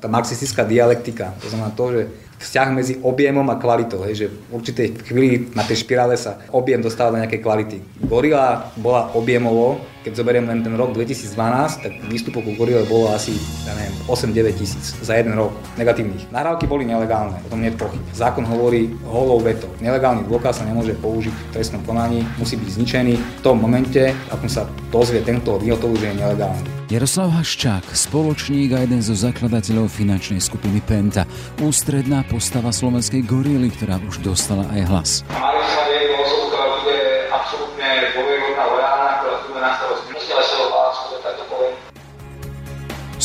tá marxistická dialektika. To znamená to, že vzťah medzi objemom a kvalitou, hej, že v určitej chvíli na tej špirále sa objem dostáva do nejakej kvality. Gorila bola objemovo, keď zoberiem len ten rok 2012, tak výstupov ku Gorile bolo asi, ja neviem, 8-9 tisíc za jeden rok negatívnych. Nahrávky boli nelegálne, o tom nie je pochyb. Zákon hovorí holou vetou. Nelegálny dôkaz sa nemôže použiť v trestnom konaní, musí byť zničený v tom momente, ako sa dozvie tento vyhotový, že je nelegálny. Jaroslav Haščák, spoločník a jeden zo zakladateľov finančnej skupiny Penta, ústredná postava slovenskej gorily, ktorá už dostala aj hlas. Mali sme jednu osobu, bude absolútne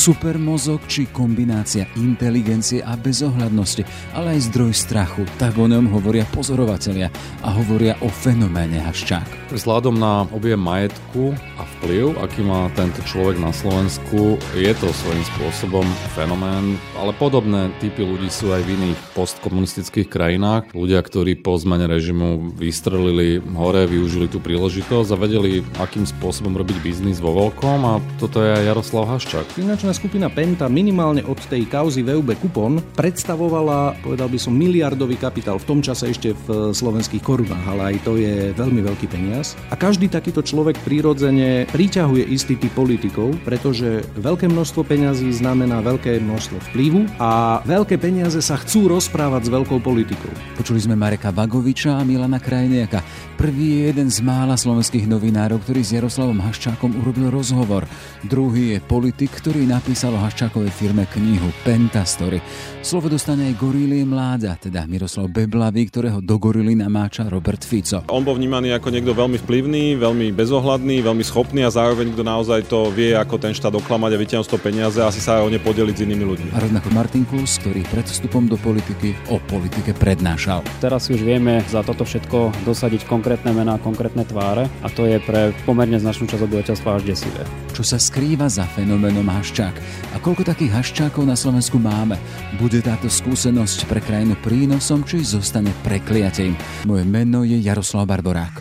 Supermozog či kombinácia inteligencie a bezohľadnosti, ale aj zdroj strachu. Tak o ňom hovoria pozorovatelia a hovoria o fenoméne Haščák. Vzhľadom na objem majetku a vplyv, aký má tento človek na Slovensku, je to svojím spôsobom fenomén, ale podobné typy ľudí sú aj v iných postkomunistických krajinách. Ľudia, ktorí po zmene režimu vystrelili hore, využili tú príležitosť a vedeli, akým spôsobom robiť biznis vo veľkom a toto je aj Jaroslav Haščák. Finančná skupina Penta minimálne od tej kauzy VUB Kupon predstavovala, povedal by som, miliardový kapitál v tom čase ešte v slovenských korunách, ale aj to je veľmi veľký peniaz. A každý takýto človek prirodzene priťahuje istý typ politikov, pretože veľké množstvo peňazí znamená veľké množstvo vplyvu a veľké peniaze sa chcú rozprávať s veľkou politikou. Počuli sme Mareka Vagoviča a Milana Krajniaka. Prvý je jeden z mála slovenských novinárov, ktorý s Jaroslavom Haščákom urobil rozhovor. Druhý je politik, ktorý napísal o Haščákovej firme knihu Pentastory. Slovo dostane aj Gorílie Mláda, teda Miroslav Beblavý, ktorého do Gorily namáča Robert Fico. On bol vnímaný ako niekto veľmi vplyvný, veľmi bezohľadný, veľmi schopný a zároveň kto naozaj to vie, ako ten štát oklamať a vytiahnuť toho peniaze a asi sa aj o ne podeliť s inými ľuďmi. A rovnako Martin Klus, ktorý pred vstupom do politiky o politike prednášal. Teraz už vieme za toto všetko dosadiť konkrétne mená, konkrétne tváre a to je pre pomerne značnú časť obyvateľstva až desivé. Čo sa skrýva za fenoménom Haščák a koľko takých Haščákov na Slovensku máme? Bude táto skúsenosť pre krajinu prínosom či zostane prekliatím? Moje meno je Jaroslav Barborák.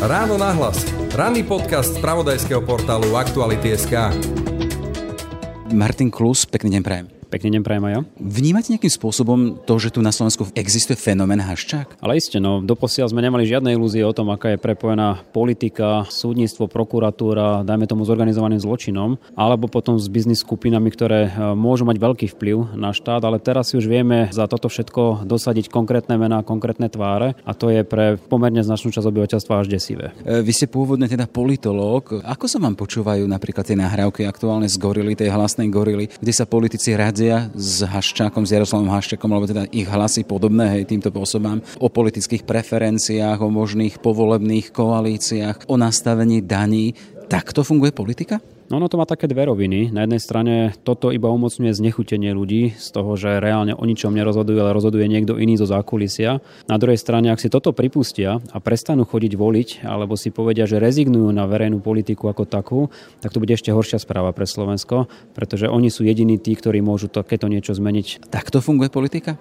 Ráno nahlas. Ranný podcast z pravodajského portálu Aktuality.sk. Martin Klus, pekný deň prajem. Pekne deň prajem aj ja. Vnímate nejakým spôsobom to, že tu na Slovensku existuje fenomén Haščák? Ale iste, no doposiaľ sme nemali žiadne ilúzie o tom, aká je prepojená politika, súdnictvo, prokuratúra, dajme tomu zorganizovaným zločinom, alebo potom s biznis skupinami, ktoré e, môžu mať veľký vplyv na štát, ale teraz si už vieme za toto všetko dosadiť konkrétne mená, konkrétne tváre a to je pre pomerne značnú časť obyvateľstva až desivé. E, Vy ste pôvodne teda politológ. Ako sa vám počúvajú napríklad tie nahrávky aktuálne z gorily, tej hlasnej gorily, kde sa politici radia s Haščákom, s Jaroslavom Haščákom, alebo teda ich hlasy podobné hej, týmto osobám, o politických preferenciách, o možných povolebných koalíciách, o nastavení daní. Takto funguje politika? No ono to má také dve roviny. Na jednej strane toto iba umocňuje znechutenie ľudí z toho, že reálne o ničom nerozhodujú, ale rozhoduje niekto iný zo zákulisia. Na druhej strane, ak si toto pripustia a prestanú chodiť voliť, alebo si povedia, že rezignujú na verejnú politiku ako takú, tak to bude ešte horšia správa pre Slovensko, pretože oni sú jediní tí, ktorí môžu takéto niečo zmeniť. Takto funguje politika?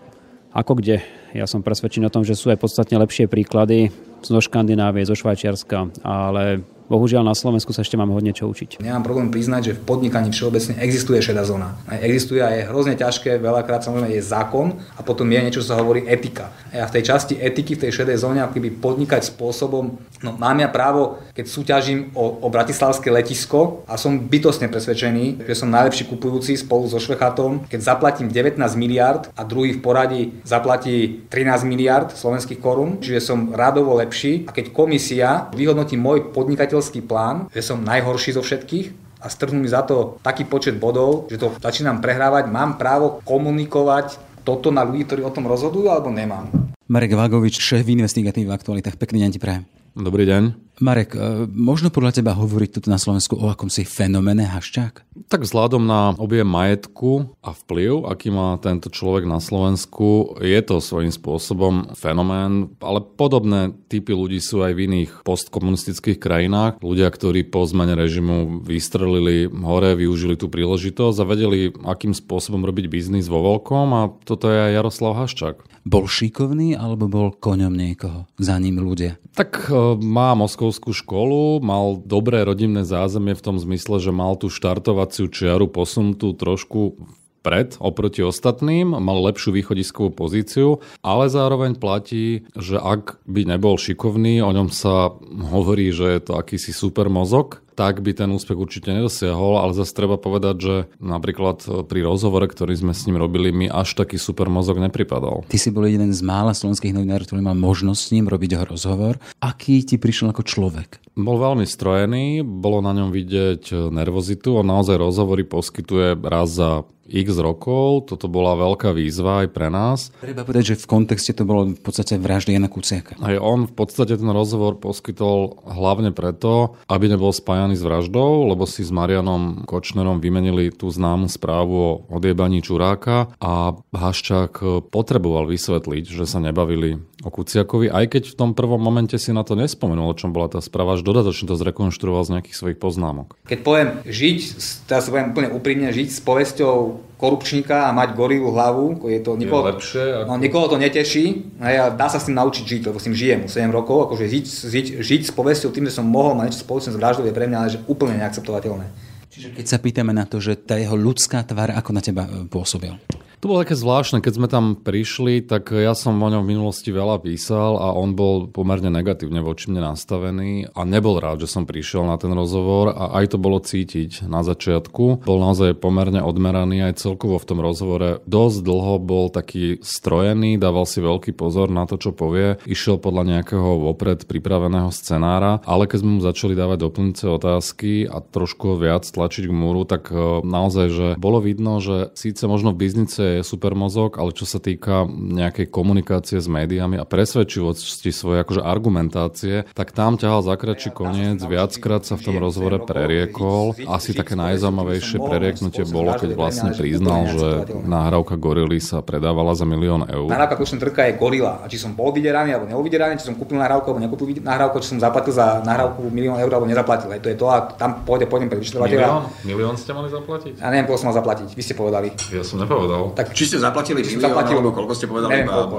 Ako kde? Ja som presvedčený o tom, že sú aj podstatne lepšie príklady zo Škandinávie, zo Švajčiarska, ale bohužiaľ na Slovensku sa ešte máme hodne čo učiť. Nemám problém priznať, že v podnikaní všeobecne existuje šedá zóna. Existuje a je hrozne ťažké, veľakrát samozrejme je zákon a potom je niečo, čo sa hovorí etika. Ja v tej časti etiky, v tej šedej zóne, ako keby podnikať spôsobom, no mám ja právo, keď súťažím o, o bratislavské letisko a som bytostne presvedčený, že som najlepší kupujúci spolu so Švechatom, keď zaplatím 19 miliard a druhý v poradí zaplatí 13 miliard slovenských korún, čiže som radovo lepší a keď komisia vyhodnotí môj podnikateľský plán, že som najhorší zo všetkých a strhnú mi za to taký počet bodov, že to začínam prehrávať, mám právo komunikovať toto na ľudí, ktorí o tom rozhodujú, alebo nemám. Marek Vagovič, šéf investigatív v aktualitách. Pekný deň ti prajem. Dobrý deň. Marek, e, možno podľa teba hovoriť tu na Slovensku o akomsi fenoméne Haščák? Tak vzhľadom na objem majetku a vplyv, aký má tento človek na Slovensku, je to svojím spôsobom fenomén, ale podobné typy ľudí sú aj v iných postkomunistických krajinách. Ľudia, ktorí po zmene režimu vystrelili hore, využili tú príležitosť a vedeli, akým spôsobom robiť biznis vo veľkom a toto je aj Jaroslav Haščák. Bol šikovný alebo bol koňom niekoho? Za ním ľudia? Tak e, má moskovskú školu, mal dobré rodinné zázemie v tom zmysle, že mal tú štartovaciu čiaru posunutú trošku vpred oproti ostatným, mal lepšiu východiskovú pozíciu, ale zároveň platí, že ak by nebol šikovný, o ňom sa hovorí, že je to akýsi super mozog, tak by ten úspech určite nedosiahol, ale zase treba povedať, že napríklad pri rozhovore, ktorý sme s ním robili, mi až taký super mozog nepripadal. Ty si bol jeden z mála slovenských novinárov, ktorý mal možnosť s ním robiť rozhovor. Aký ti prišiel ako človek? Bol veľmi strojený, bolo na ňom vidieť nervozitu, on naozaj rozhovory poskytuje raz za x rokov. Toto bola veľká výzva aj pre nás. Treba povedať, že v kontexte to bolo v podstate vraždy Jana Kuciaka. Aj on v podstate ten rozhovor poskytol hlavne preto, aby nebol spájaný s vraždou, lebo si s Marianom Kočnerom vymenili tú známu správu o odjebaní Čuráka a Haščák potreboval vysvetliť, že sa nebavili o Kuciakovi, aj keď v tom prvom momente si na to nespomenul, o čom bola tá správa, až dodatočne to zrekonštruoval z nejakých svojich poznámok. Keď poviem žiť, teraz poviem úplne úprimne, žiť s povesťou korupčníka a mať gorilu hlavu, je to nikoho, je lepšie, ako... no, nikoho to neteší a dá sa s tým naučiť žiť, lebo s tým žijem 7 rokov, akože žiť, žiť, žiť s povesťou tým, že som mohol mať niečo spoločné s vraždou je pre mňa ale že úplne neakceptovateľné. Čiže keď sa pýtame na to, že tá jeho ľudská tvár, ako na teba e, pôsobil? To bolo také zvláštne, keď sme tam prišli, tak ja som o ňom v minulosti veľa písal a on bol pomerne negatívne voči mne nastavený a nebol rád, že som prišiel na ten rozhovor a aj to bolo cítiť na začiatku. Bol naozaj pomerne odmeraný aj celkovo v tom rozhovore. Dosť dlho bol taký strojený, dával si veľký pozor na to, čo povie. Išiel podľa nejakého vopred pripraveného scenára, ale keď sme mu začali dávať doplňujúce otázky a trošku viac tlačiť k múru, tak e, naozaj, že bolo vidno, že síce možno v biznice je super mozog, ale čo sa týka nejakej komunikácie s médiami a presvedčivosti svojej akože argumentácie, tak tam ťahal za kračí koniec, viackrát sa v tom rozhovore preriekol. Asi také najzaujímavejšie prerieknutie bolo, keď vlastne priznal, že nahrávka Gorily sa predávala za milión eur. Nahrávka Kušen Trka je Gorila. A či som bol vyderaný alebo nebol vyderaný, či som kúpil nahrávku alebo nekúpil nahrávku, či som zaplatil za nahrávku milión eur alebo nezaplatil. Aj to je to a tam pôjde, pôjdem pre vyšetrovateľa. Milión? Milión ste mali zaplatiť? Ja neviem, koľko som mal zaplatiť. Vy ste povedali. Ja som nepovedal. Tak, Či ste zaplatili milión, zaplatili, alebo koľko ste povedali? Neviem, koľko.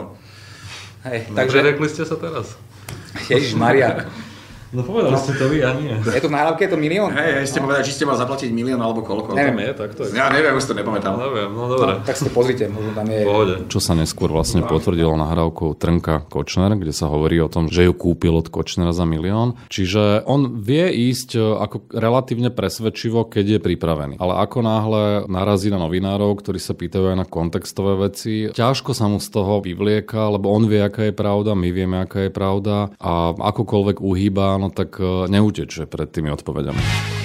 Hej, no, takže... Rekli ste sa teraz. Ježiš Maria. No povedali no. ste to vy, ja nie. Je to v nahrávke, je to milión? Hej, hej, ste povedali, či ste mal zaplatiť milión alebo koľko. Neviem. Tam je, tak to je. Ja neviem, už to nepamätám. No, neviem, no dobre. No, tak si to pozrite, možno tam je... Pohode. Čo sa neskôr vlastne potvrdilo nahrávkou Trnka Kočner, kde sa hovorí o tom, že ju kúpil od Kočnera za milión. Čiže on vie ísť e, ako relatívne presvedčivo, keď je pripravený. Ale ako náhle narazí na novinárov, ktorí sa pýtajú aj na kontextové veci, ťažko sa mu z toho vyvlieka, lebo on vie, aká je pravda, my vieme, aká je pravda a akokoľvek uhýba, no tak ne neuteče pred tými odpovediami.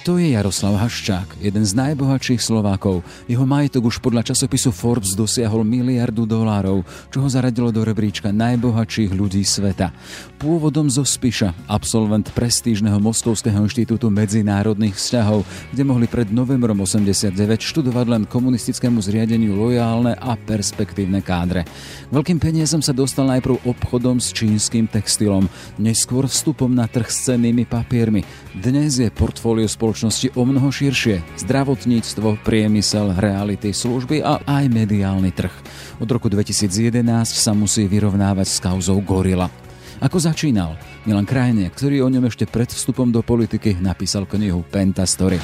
Kto je Jaroslav Haščák, jeden z najbohatších Slovákov? Jeho majetok už podľa časopisu Forbes dosiahol miliardu dolárov, čo ho zaradilo do rebríčka najbohatších ľudí sveta. Pôvodom zo Spiša, absolvent prestížneho Moskovského inštitútu medzinárodných vzťahov, kde mohli pred novembrom 89 študovať len komunistickému zriadeniu lojálne a perspektívne kádre. Veľkým peniazom sa dostal najprv obchodom s čínskym textilom, neskôr vstupom na trh s cennými papiermi. Dnes je portfólio spoločnosti spoločnosti o mnoho širšie. Zdravotníctvo, priemysel, reality, služby a aj mediálny trh. Od roku 2011 sa musí vyrovnávať s kauzou Gorila. Ako začínal? Milan Krajne, ktorý o ňom ešte pred vstupom do politiky napísal knihu Penta Story.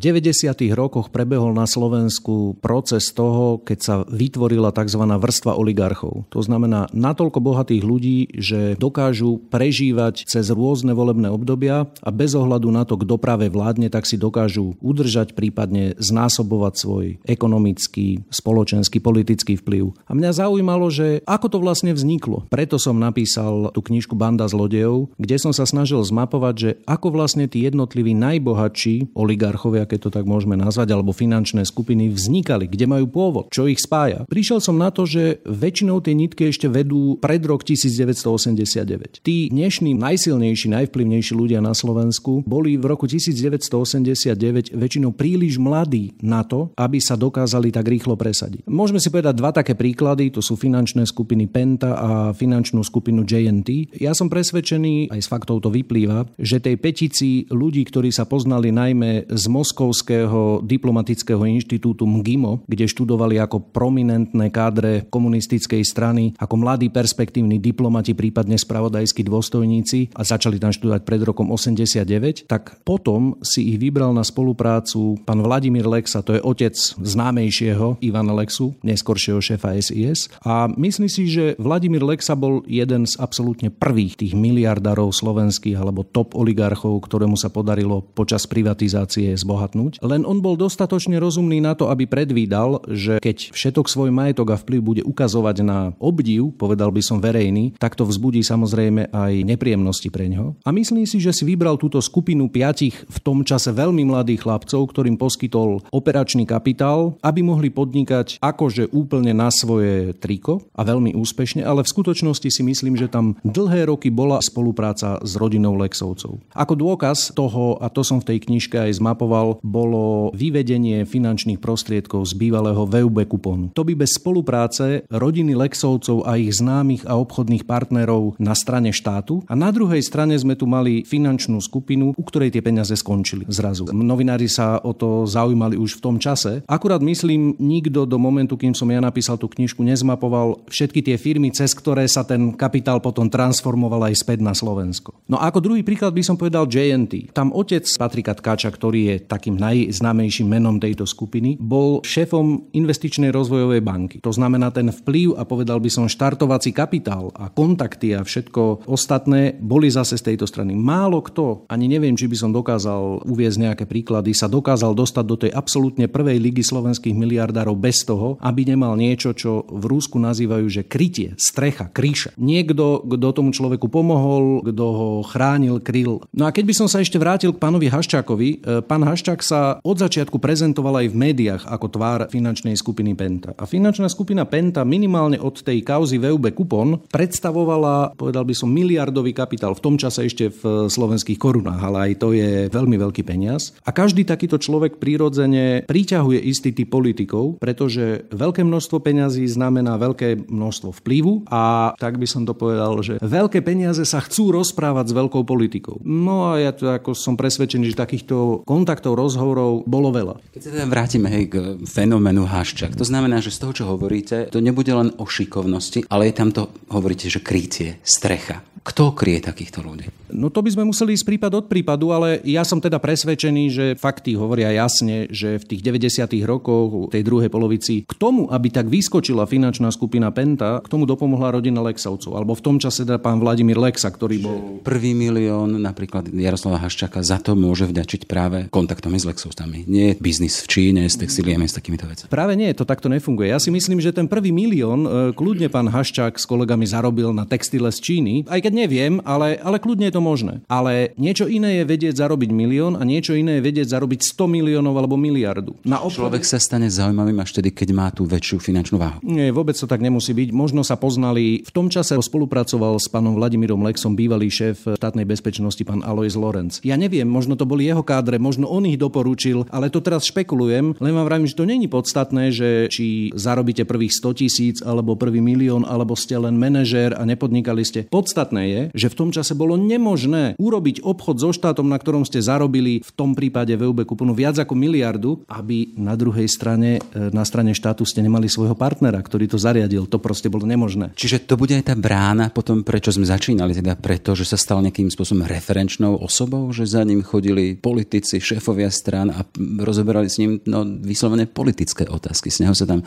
V 90. rokoch prebehol na Slovensku proces toho, keď sa vytvorila tzv. vrstva oligarchov. To znamená natoľko bohatých ľudí, že dokážu prežívať cez rôzne volebné obdobia a bez ohľadu na to, kto práve vládne, tak si dokážu udržať, prípadne znásobovať svoj ekonomický, spoločenský, politický vplyv. A mňa zaujímalo, že ako to vlastne vzniklo. Preto som napísal tú knižku Banda zlodejov, kde som sa snažil zmapovať, že ako vlastne tí jednotliví najbohatší oligarchovia keď to tak môžeme nazvať, alebo finančné skupiny vznikali, kde majú pôvod, čo ich spája. Prišiel som na to, že väčšinou tie nitky ešte vedú pred rok 1989. Tí dnešní najsilnejší, najvplyvnejší ľudia na Slovensku boli v roku 1989 väčšinou príliš mladí na to, aby sa dokázali tak rýchlo presadiť. Môžeme si povedať dva také príklady, to sú finančné skupiny Penta a finančnú skupinu JNT. Ja som presvedčený, aj z faktov to vyplýva, že tej petici ľudí, ktorí sa poznali najmä z Moskvy, Moskovského diplomatického inštitútu MGIMO, kde študovali ako prominentné kádre komunistickej strany, ako mladí perspektívni diplomati, prípadne spravodajskí dôstojníci a začali tam študovať pred rokom 89, tak potom si ich vybral na spoluprácu pán Vladimír Lexa, to je otec známejšieho Ivana Lexu, neskoršieho šéfa SIS. A myslím si, že Vladimír Lexa bol jeden z absolútne prvých tých miliardárov slovenských alebo top oligarchov, ktorému sa podarilo počas privatizácie zbohatnúť. Len on bol dostatočne rozumný na to, aby predvídal, že keď všetok svoj majetok a vplyv bude ukazovať na obdiv, povedal by som verejný, tak to vzbudí samozrejme aj nepríjemnosti pre ňo. A myslím si, že si vybral túto skupinu piatich v tom čase veľmi mladých chlapcov, ktorým poskytol operačný kapitál, aby mohli podnikať akože úplne na svoje triko a veľmi úspešne, ale v skutočnosti si myslím, že tam dlhé roky bola spolupráca s rodinou Lexovcov. Ako dôkaz toho, a to som v tej knižke aj zmapoval, bolo vyvedenie finančných prostriedkov z bývalého VUB kuponu. To by bez spolupráce rodiny Lexovcov a ich známych a obchodných partnerov na strane štátu a na druhej strane sme tu mali finančnú skupinu, u ktorej tie peniaze skončili zrazu. Novinári sa o to zaujímali už v tom čase. Akurát myslím, nikto do momentu, kým som ja napísal tú knižku, nezmapoval všetky tie firmy, cez ktoré sa ten kapitál potom transformoval aj späť na Slovensko. No a ako druhý príklad by som povedal JNT. Tam otec Patrika Tkáča, ktorý je takým najznámejším menom tejto skupiny, bol šéfom investičnej rozvojovej banky. To znamená ten vplyv a povedal by som štartovací kapitál a kontakty a všetko ostatné boli zase z tejto strany. Málo kto, ani neviem, či by som dokázal uviezť nejaké príklady, sa dokázal dostať do tej absolútne prvej ligy slovenských miliardárov bez toho, aby nemal niečo, čo v Rúsku nazývajú, že krytie, strecha, kríša. Niekto, kto tomu človeku pomohol, kto ho chránil, kryl. No a keď by som sa ešte vrátil k pánovi Haščákovi, e, pán Haščák sa od začiatku prezentoval aj v médiách ako tvár finančnej skupiny Penta. A finančná skupina Penta minimálne od tej kauzy VUB Kupon predstavovala, povedal by som, miliardový kapitál v tom čase ešte v slovenských korunách, ale aj to je veľmi veľký peniaz. A každý takýto človek prirodzene priťahuje istý typ politikov, pretože veľké množstvo peňazí znamená veľké množstvo vplyvu a tak by som to povedal, že veľké peniaze sa chcú rozprávať s veľkou politikou. No a ja to ako som presvedčený, že takýchto kontaktov, rozhovorov bolo veľa. Keď sa teda vrátime hej, k fenoménu Haščák, to znamená, že z toho, čo hovoríte, to nebude len o šikovnosti, ale je tam to, hovoríte, že krytie, strecha. Kto kryje takýchto ľudí? No to by sme museli ísť prípad od prípadu, ale ja som teda presvedčený, že fakty hovoria jasne, že v tých 90. rokoch, tej druhej polovici, k tomu, aby tak vyskočila finančná skupina Penta, k tomu dopomohla rodina Lexovcov. Alebo v tom čase teda pán Vladimír Lexa, ktorý bol... Prvý milión napríklad Jaroslava Haščaka za to môže vďačiť práve kontaktom s Lexovcami. Nie je biznis v Číne s textíliami, s takýmito vecami. Práve nie, to takto nefunguje. Ja si myslím, že ten prvý milión e, kľudne pán Haščák s kolegami zarobil na textile z Číny, aj keď keď neviem, ale, ale kľudne je to možné. Ale niečo iné je vedieť zarobiť milión a niečo iné je vedieť zarobiť 100 miliónov alebo miliardu. Na obchode... Človek sa stane zaujímavým až tedy, keď má tú väčšiu finančnú váhu. Nie, vôbec to tak nemusí byť. Možno sa poznali. V tom čase spolupracoval s pánom Vladimírom Lexom bývalý šéf štátnej bezpečnosti pán Alois Lorenz. Ja neviem, možno to boli jeho kádre, možno on ich doporučil, ale to teraz špekulujem. Len vám vravím, že to není podstatné, že či zarobíte prvých 100 tisíc alebo prvý milión, alebo ste len manažér a nepodnikali ste. Podstatné je, že v tom čase bolo nemožné urobiť obchod so štátom, na ktorom ste zarobili v tom prípade VUB kuponu viac ako miliardu, aby na druhej strane, e, na strane štátu ste nemali svojho partnera, ktorý to zariadil. To proste bolo nemožné. Čiže to bude aj tá brána potom, prečo sme začínali, teda preto, že sa stal nejakým spôsobom referenčnou osobou, že za ním chodili politici, šéfovia strán a rozoberali s ním no, vyslovene politické otázky. Z neho sa tam e,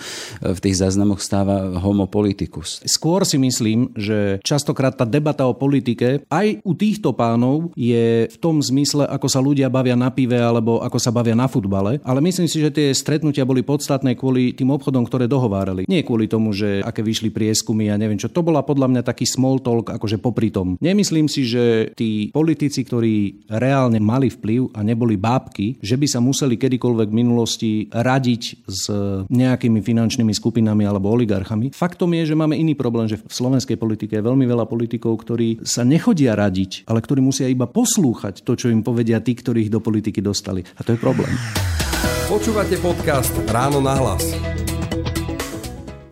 v tých záznamoch stáva homo politicus. Skôr si myslím, že častokrát tá debata o politike aj u týchto pánov je v tom zmysle, ako sa ľudia bavia na pive alebo ako sa bavia na futbale. Ale myslím si, že tie stretnutia boli podstatné kvôli tým obchodom, ktoré dohovárali. Nie kvôli tomu, že aké vyšli prieskumy a ja neviem čo. To bola podľa mňa taký small talk, akože popri tom. Nemyslím si, že tí politici, ktorí reálne mali vplyv a neboli bábky, že by sa museli kedykoľvek v minulosti radiť s nejakými finančnými skupinami alebo oligarchami. Faktom je, že máme iný problém, že v slovenskej politike je veľmi veľa politikov, ktorí sa nechodia radiť, ale ktorí musia iba poslúchať to, čo im povedia tí, ktorí ich do politiky dostali. A to je problém. Počúvate podcast Ráno na hlas.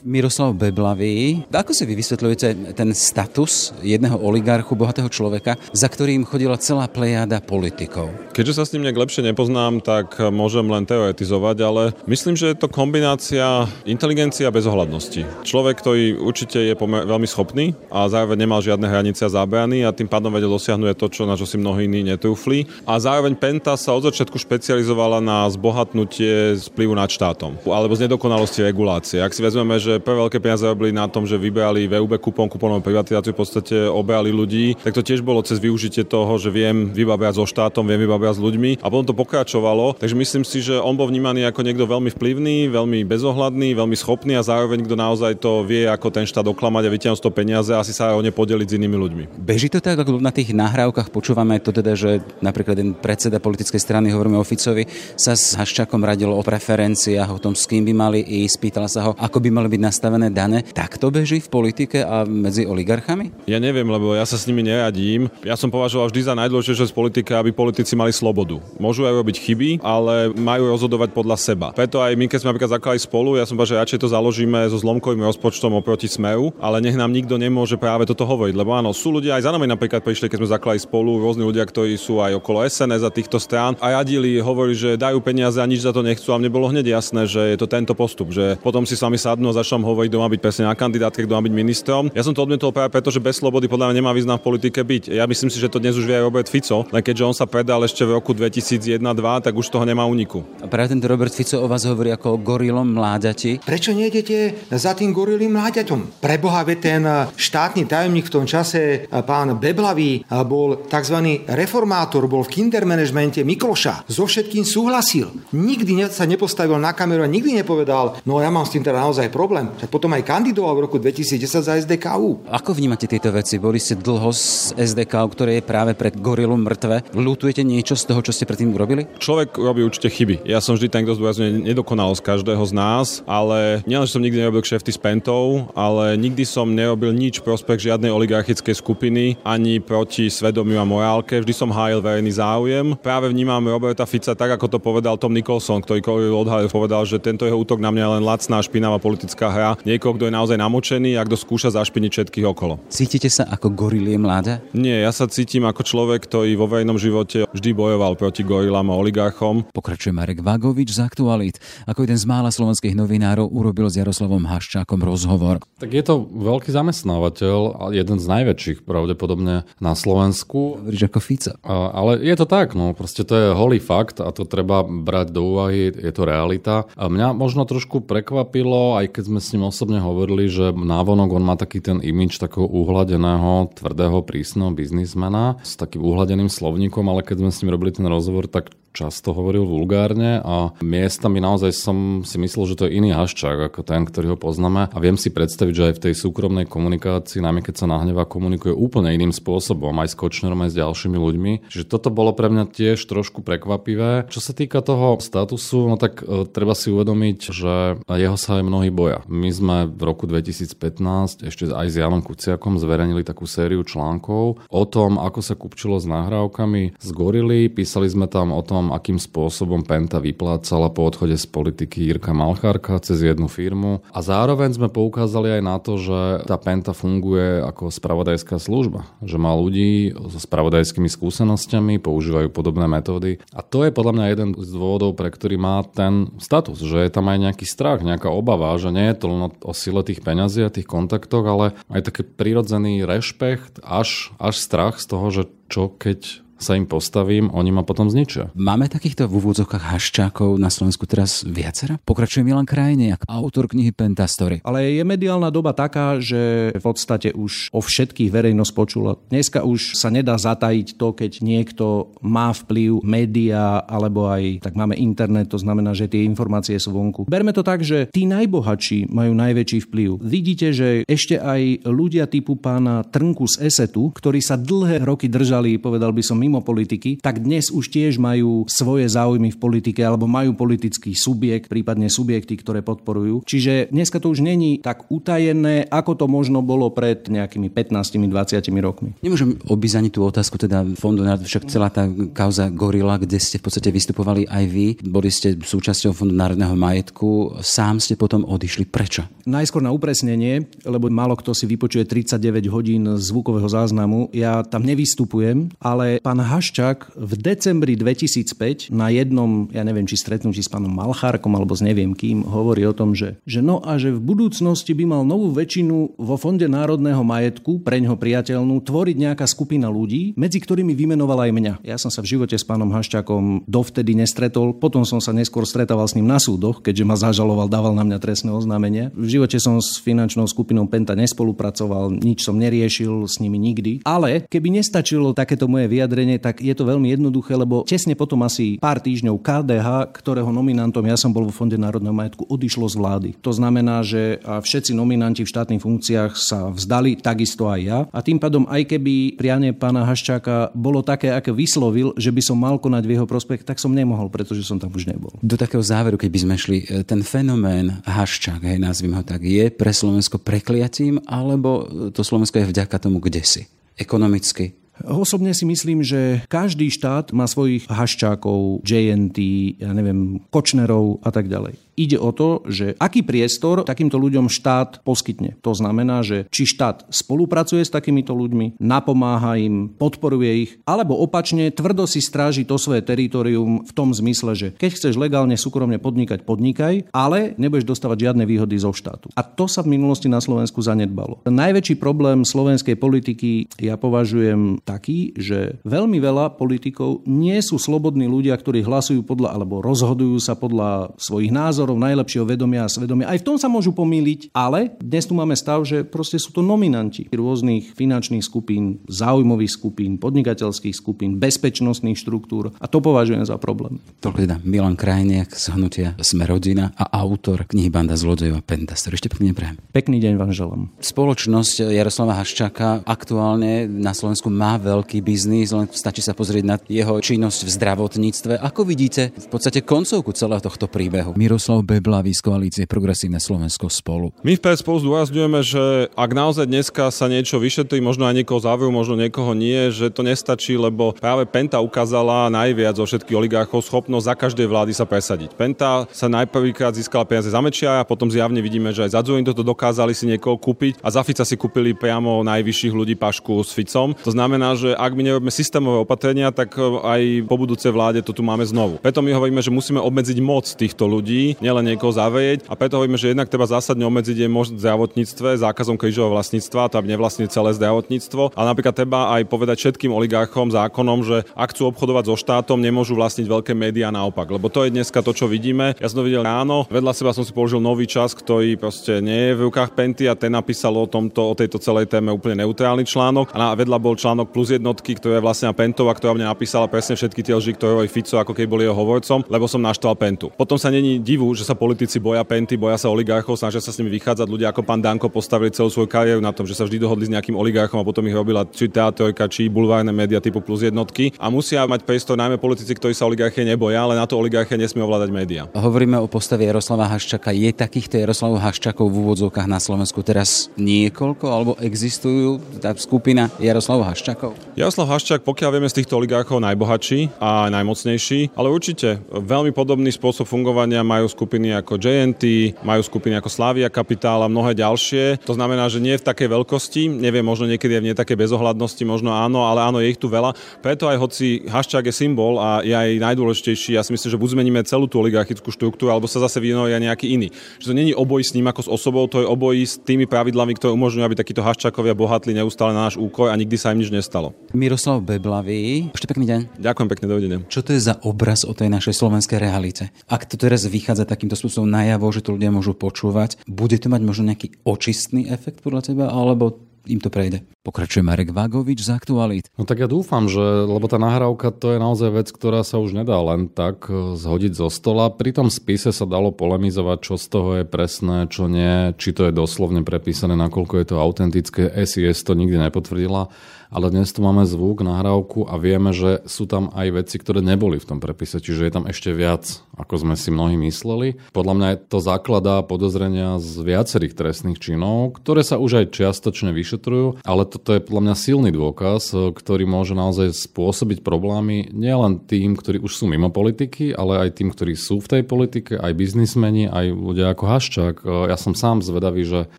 Miroslav Beblavý. Ako si vy vysvetľujete ten status jedného oligarchu, bohatého človeka, za ktorým chodila celá plejada politikov? Keďže sa s ním nejak lepšie nepoznám, tak môžem len teoretizovať, ale myslím, že je to kombinácia inteligencia a bezohľadnosti. Človek, ktorý určite je pomer- veľmi schopný a zároveň nemal žiadne hranice a zábrany a tým pádom vedel dosiahnuť to, čo, na čo si mnohí iní netrúfli. A zároveň Penta sa od začiatku špecializovala na zbohatnutie z vplyvu nad štátom alebo z nedokonalosti regulácie. Ak si vezmeme, že prvé veľké peniaze robili na tom, že vybrali VUB kupón, kupónovú privatizáciu, v podstate obrali ľudí, tak to tiež bolo cez využitie toho, že viem vybavať so štátom, viem vybavať s ľuďmi a potom to pokračovalo. Takže myslím si, že on bol vnímaný ako niekto veľmi vplyvný, veľmi bezohľadný, veľmi schopný a zároveň kto naozaj to vie, ako ten štát oklamať a vytiahnuť to peniaze a asi sa o ne podeliť s inými ľuďmi. Beží to tak, ako na tých nahrávkach počúvame to teda, že napríklad ten predseda politickej strany, hovoríme o Ficovi, sa s Haščakom radil o preferenciách, o tom, s kým by mali ísť, pýtala sa ho, ako by mali byť nastavené dane. Tak to beží v politike a medzi oligarchami? Ja neviem, lebo ja sa s nimi neradím. Ja som považoval vždy za najdôležitejšie z politiky, aby politici mali slobodu. Môžu aj robiť chyby, ale majú rozhodovať podľa seba. Preto aj my, keď sme napríklad zakladali spolu, ja som povedal, že radšej to založíme so zlomkovým rozpočtom oproti Smeru, ale nech nám nikto nemôže práve toto hovoriť, lebo áno, sú ľudia aj za nami napríklad prišli, keď sme zakladali spolu, rôzni ľudia, ktorí sú aj okolo SNS a týchto strán a radili, hovorí, že dajú peniaze a nič za to nechcú a mne bolo hneď jasné, že je to tento postup, že potom si s vami sadnú a začnem hovoriť, kto má byť presne na kandidátke, kto má byť ministrom. Ja som to odmietol práve preto, že bez slobody podľa mňa nemá význam v politike byť. Ja myslím si, že to dnes už vie aj Robert Fico, len keďže on sa predal ešte v roku 2001-2002, tak už toho nemá uniku. A práve tento Robert Fico o vás hovorí ako o gorilom mláďati. Prečo nejdete za tým gorilým mláďaťom? Preboha, ten štátny tajomník v tom čase, pán Beblavý, bol tzv. reformátor, bol v kindermanagemente Mikloša. So všetkým súhlasil. Nikdy sa nepostavil na kameru a nikdy nepovedal, no ja mám s tým teda naozaj problém. Tak potom aj kandidoval v roku 2010 za SDKU. Ako vnímate tieto veci? Boli ste dlho z SDKU, ktoré je práve pred gorilom mŕtve. Lutujete niečo z toho, čo ste predtým urobili? Človek robí určite chyby. Ja som vždy ten, kto zdôrazňuje nedokonalosť každého z nás, ale nielen, že som nikdy nerobil kšefty s pentou, ale nikdy som nerobil nič prospech žiadnej oligarchickej skupiny ani proti svedomiu a morálke. Vždy som hájil verejný záujem. Práve vnímam Roberta Fica tak, ako to povedal Tom Nicholson, ktorý odhalil, povedal, že tento jeho útok na mňa je len lacná, špinavá politická hra. Niekoho, kto je naozaj namočený a kto skúša zašpiniť všetkých okolo. Cítite sa ako gorilie mláda? Nie, ja sa cítim ako človek, ktorý vo verejnom živote vždy bojoval proti gorilám a oligarchom. Pokračuje Marek Vagovič z Aktualit. Ako jeden z mála slovenských novinárov urobil s Jaroslavom Haščákom rozhovor. Tak je to veľký zamestnávateľ a jeden z najväčších pravdepodobne na Slovensku. Hovoríš ako Fica. Ale je to tak, no proste to je holý fakt a to treba brať do úvahy, je to realita. A mňa možno trošku prekvapilo, aj keď sme s ním osobne hovorili, že návonok on má taký ten imič takého uhladeného, tvrdého, prísneho biznismena s takým uhladeným slovníkom, ale keď sme s ním robili ten rozhovor, tak často hovoril vulgárne a miestami naozaj som si myslel, že to je iný haščák ako ten, ktorý ho poznáme a viem si predstaviť, že aj v tej súkromnej komunikácii, najmä keď sa nahnevá, komunikuje úplne iným spôsobom, aj s Kočnerom, aj s ďalšími ľuďmi. Čiže toto bolo pre mňa tiež trošku prekvapivé. Čo sa týka toho statusu, no tak e, treba si uvedomiť, že jeho sa aj mnohí boja. My sme v roku 2015 ešte aj s Janom Kuciakom zverejnili takú sériu článkov o tom, ako sa kupčilo s nahrávkami z Gorily. Písali sme tam o tom, tom, akým spôsobom Penta vyplácala po odchode z politiky Jirka Malchárka cez jednu firmu. A zároveň sme poukázali aj na to, že tá Penta funguje ako spravodajská služba. Že má ľudí so spravodajskými skúsenostiami, používajú podobné metódy. A to je podľa mňa jeden z dôvodov, pre ktorý má ten status. Že je tam aj nejaký strach, nejaká obava, že nie je to len o sile tých peňazí a tých kontaktoch, ale aj taký prirodzený rešpekt, až, až strach z toho, že čo keď sa im postavím, oni ma potom zničia. Máme takýchto v úvodzovkách haščákov na Slovensku teraz viacero? Pokračuje Milan Krajniak, autor knihy Pentastory. Ale je mediálna doba taká, že v podstate už o všetkých verejnosť počula. Dneska už sa nedá zatajiť to, keď niekto má vplyv média alebo aj tak máme internet, to znamená, že tie informácie sú vonku. Berme to tak, že tí najbohatší majú najväčší vplyv. Vidíte, že ešte aj ľudia typu pána Trnku z Esetu, ktorí sa dlhé roky držali, povedal by som, mimo politiky, tak dnes už tiež majú svoje záujmy v politike alebo majú politický subjekt, prípadne subjekty, ktoré podporujú. Čiže dneska to už není tak utajené, ako to možno bolo pred nejakými 15-20 rokmi. Nemôžem obísť ani tú otázku teda Fondu však celá tá kauza Gorila, kde ste v podstate vystupovali aj vy, boli ste súčasťou Fondu národného majetku, sám ste potom odišli. Prečo? Najskôr na upresnenie, lebo málo kto si vypočuje 39 hodín zvukového záznamu. Ja tam nevystupujem, ale pán Haščák v decembri 2005 na jednom, ja neviem, či stretnutí s pánom Malchárkom alebo s neviem kým, hovorí o tom, že, že no a že v budúcnosti by mal novú väčšinu vo Fonde národného majetku, pre ňoho priateľnú, tvoriť nejaká skupina ľudí, medzi ktorými vymenoval aj mňa. Ja som sa v živote s pánom Haščákom dovtedy nestretol, potom som sa neskôr stretával s ním na súdoch, keďže ma zažaloval, dával na mňa trestné oznámenie. V živote som s finančnou skupinou Penta nespolupracoval, nič som neriešil s nimi nikdy. Ale keby nestačilo takéto moje vyjadrenie, tak je to veľmi jednoduché, lebo tesne potom asi pár týždňov KDH, ktorého nominantom ja som bol vo Fonde národného majetku, odišlo z vlády. To znamená, že všetci nominanti v štátnych funkciách sa vzdali, takisto aj ja. A tým pádom, aj keby prianie pána Haščáka bolo také, aké vyslovil, že by som mal konať v jeho prospech, tak som nemohol, pretože som tam už nebol. Do takého záveru, keď by sme šli, e, ten fenomén Haščák, hej, nazvime ho tak, je pre Slovensko prekliatím, alebo to Slovensko je vďaka tomu kde si? Ekonomicky, Osobne si myslím, že každý štát má svojich haščákov, JNT, ja neviem, Kočnerov a tak ďalej. Ide o to, že aký priestor takýmto ľuďom štát poskytne. To znamená, že či štát spolupracuje s takýmito ľuďmi, napomáha im, podporuje ich, alebo opačne tvrdo si stráži to svoje teritorium v tom zmysle, že keď chceš legálne súkromne podnikať, podnikaj, ale nebudeš dostávať žiadne výhody zo štátu. A to sa v minulosti na Slovensku zanedbalo. Najväčší problém slovenskej politiky ja považujem taký, že veľmi veľa politikov nie sú slobodní ľudia, ktorí hlasujú podľa alebo rozhodujú sa podľa svojich názorov, najlepšieho vedomia a svedomia. Aj v tom sa môžu pomýliť, ale dnes tu máme stav, že proste sú to nominanti rôznych finančných skupín, záujmových skupín, podnikateľských skupín, bezpečnostných štruktúr a to považujem za problém. Toľko teda Milan Krajniak z hnutia Sme rodina a autor knihy Banda zlodejov a Pentas. Ešte pekne prejem. Pekný deň vám želám. Spoločnosť Jaroslava Haščáka aktuálne na Slovensku má veľký biznis, len stačí sa pozrieť na jeho činnosť v zdravotníctve. Ako vidíte v podstate koncovku celého tohto príbehu? Miroslav Beblavý z koalície Progresívne Slovensko spolu. My v PS spolu zdôrazňujeme, že ak naozaj dneska sa niečo vyšetrí, možno aj niekoho záveru, možno niekoho nie, že to nestačí, lebo práve Penta ukázala najviac zo všetkých oligarchov schopnosť za každej vlády sa presadiť. Penta sa najprvýkrát získala peniaze za Mečia a potom zjavne vidíme, že aj za Zurin toto dokázali si niekoho kúpiť a za Fica si kúpili priamo najvyšších ľudí pašku s Ficom. To znamená, že ak my nerobíme systémové opatrenia, tak e, aj po budúcej vláde to tu máme znovu. Preto my hovoríme, že musíme obmedziť moc týchto ľudí, nielen niekoho zavrieť. A preto hovoríme, že jednak treba zásadne obmedziť je moc v zdravotníctve zákazom krížového vlastníctva, to aby nevlastnili celé zdravotníctvo. Ale napríklad treba aj povedať všetkým oligarchom zákonom, že ak chcú obchodovať so štátom, nemôžu vlastniť veľké médiá naopak. Lebo to je dneska to, čo vidíme. Ja som to videl ráno, vedľa seba som si položil nový čas, ktorý proste nie je v rukách Penty a ten napísal o, tomto, o tejto celej téme úplne neutrálny článok. A vedľa bol článok plus jednotky, ktorá je vlastne Pentova, ktorá mne napísala presne všetky tie lži, ktoré Fico, ako keď bol jeho hovorcom, lebo som naštval Pentu. Potom sa není divu, že sa politici boja Penty, boja sa oligarchov, snažia sa s nimi vychádzať. Ľudia ako pán Danko postavili celú svoju kariéru na tom, že sa vždy dohodli s nejakým oligarchom a potom ich robila či teatrojka, či bulvárne média typu plus jednotky. A musia mať priestor najmä politici, ktorí sa oligarchie neboja, ale na to oligarchie nesmie ovládať média. Hovoríme o postave Jaroslava Haščaka. Je takýchto Jaroslavov Haščakov v úvodzovkách na Slovensku teraz niekoľko, alebo existujú tá skupina Jaroslavov Haščakov? Jaroslav Haščák, pokiaľ vieme z týchto oligarchov najbohatší a najmocnejší, ale určite veľmi podobný spôsob fungovania majú skupiny ako JNT, majú skupiny ako Slavia Kapitál a mnohé ďalšie. To znamená, že nie v takej veľkosti, neviem, možno niekedy je v nie také bezohľadnosti, možno áno, ale áno, je ich tu veľa. Preto aj hoci Haščák je symbol a je aj najdôležitejší, ja si myslím, že buď zmeníme celú tú oligarchickú štruktúru, alebo sa zase vyvinuje aj nejaký iný. Že to není oboj s ním ako s osobou, to je oboj s tými pravidlami, ktoré umožňujú, aby takíto Haščákovia bohatli neustále na náš úkor a nikdy sa im nič nestalo. Miroslav Beblavý. Ešte pekný deň. Ďakujem pekne, dovidenia. Čo to je za obraz o tej našej slovenskej realite? Ak to teraz vychádza takýmto spôsobom najavo, že to ľudia môžu počúvať, bude to mať možno nejaký očistný efekt podľa teba, alebo im to prejde? Pokračuje Marek Vagovič z Aktualit. No tak ja dúfam, že, lebo tá nahrávka to je naozaj vec, ktorá sa už nedá len tak e, zhodiť zo stola. Pri tom spise sa dalo polemizovať, čo z toho je presné, čo nie, či to je doslovne prepísané, nakoľko je to autentické. SIS to nikdy nepotvrdila ale dnes tu máme zvuk, nahrávku a vieme, že sú tam aj veci, ktoré neboli v tom prepise, čiže je tam ešte viac, ako sme si mnohí mysleli. Podľa mňa to zakladá podozrenia z viacerých trestných činov, ktoré sa už aj čiastočne vyšetrujú, ale toto je podľa mňa silný dôkaz, ktorý môže naozaj spôsobiť problémy nielen tým, ktorí už sú mimo politiky, ale aj tým, ktorí sú v tej politike, aj biznismeni, aj ľudia ako Haščák. Ja som sám zvedavý, že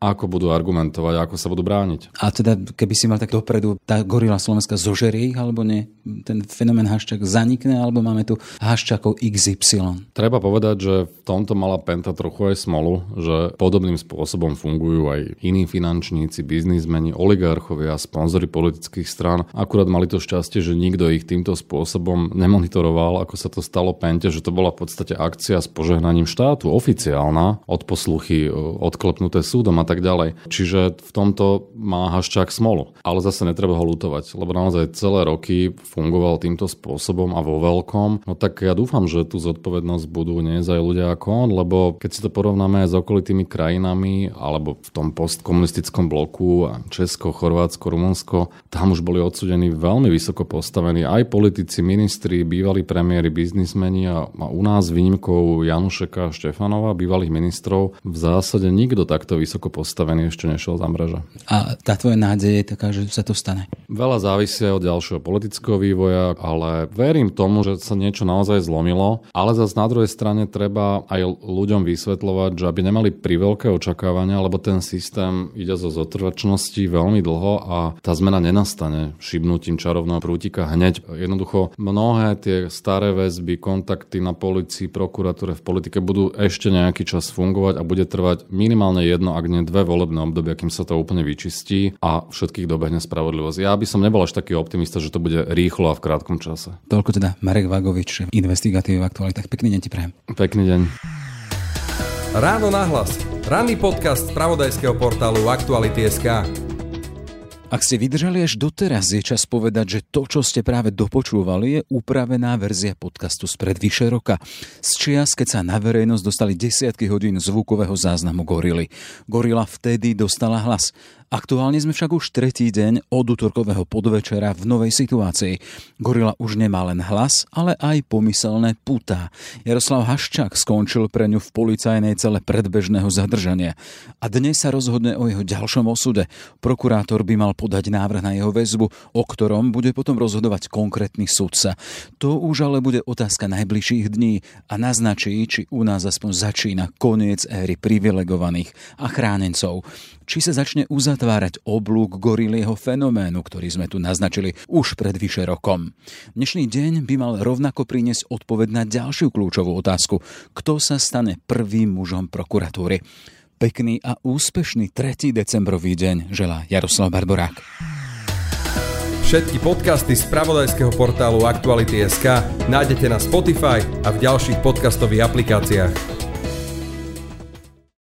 ako budú argumentovať, ako sa budú brániť. A teda, keby si mal tak dopredu, tá gorila Slovenska zožerie ich, alebo nie? Ten fenomén haščák zanikne, alebo máme tu haščákov XY? Treba povedať, že v tomto mala Penta trochu aj smolu, že podobným spôsobom fungujú aj iní finančníci, biznismeni, oligarchovia, sponzory politických strán. Akurát mali to šťastie, že nikto ich týmto spôsobom nemonitoroval, ako sa to stalo Pente, že to bola v podstate akcia s požehnaním štátu, oficiálna, odposluchy odklepnuté súdom a tak ďalej. Čiže v tomto má Haščák smolu. Ale zase netreba ho lutovať, lebo naozaj celé roky fungoval týmto spôsobom a vo veľkom. No tak ja dúfam, že tú zodpovednosť budú niesť aj ľudia ako on, lebo keď si to porovnáme aj s okolitými krajinami, alebo v tom postkomunistickom bloku, Česko, Chorvátsko, Rumunsko, tam už boli odsudení veľmi vysoko postavení aj politici, ministri, bývalí premiéry, biznismeni a, a u nás výnimkou Janušeka a Štefanova, bývalých ministrov, v zásade nikto takto vysoko postavený ešte nešiel za mreže. A tá tvoja nádej je taká, že sa to stane? Veľa závisia od ďalšieho politického vývoja, ale verím tomu, že sa niečo naozaj zlomilo, ale zase na druhej strane treba aj ľuďom vysvetľovať, že aby nemali priveľké očakávania, lebo ten systém ide zo zotrvačnosti veľmi dlho a tá zmena nenastane šibnutím čarovného prútika hneď. Jednoducho mnohé tie staré väzby, kontakty na policii, prokuratúre v politike budú ešte nejaký čas fungovať a bude trvať minimálne jedno, ak nie dve volebné obdobia, kým sa to úplne vyčistí a všetkých dobehne spravodlivosť. Ja by som nebol až taký optimista, že to bude rýchlo a v krátkom čase. Toľko teda Marek Vagovič, investigatív v aktualitách. Pekný deň ti prajem. Pekný deň. Ráno nahlas. Ranný podcast z pravodajského portálu Aktuality.sk. Ak ste vydržali až doteraz, je čas povedať, že to, čo ste práve dopočúvali, je upravená verzia podcastu spred vyše roka. Z čias, keď sa na verejnosť dostali desiatky hodín zvukového záznamu gorily. Gorila vtedy dostala hlas. Aktuálne sme však už tretí deň od útorkového podvečera v novej situácii. Gorila už nemá len hlas, ale aj pomyselné putá. Jaroslav Haščák skončil pre ňu v policajnej cele predbežného zadržania. A dnes sa rozhodne o jeho ďalšom osude. Prokurátor by mal podať návrh na jeho väzbu, o ktorom bude potom rozhodovať konkrétny sudca. To už ale bude otázka najbližších dní a naznačí, či u nás aspoň začína koniec éry privilegovaných a chránencov či sa začne uzatvárať oblúk gorilieho fenoménu, ktorý sme tu naznačili už pred vyše rokom. Dnešný deň by mal rovnako priniesť odpoveď na ďalšiu kľúčovú otázku. Kto sa stane prvým mužom prokuratúry? Pekný a úspešný 3. decembrový deň želá Jaroslav Barborák. Všetky podcasty z pravodajského portálu Aktuality.sk nájdete na Spotify a v ďalších podcastových aplikáciách.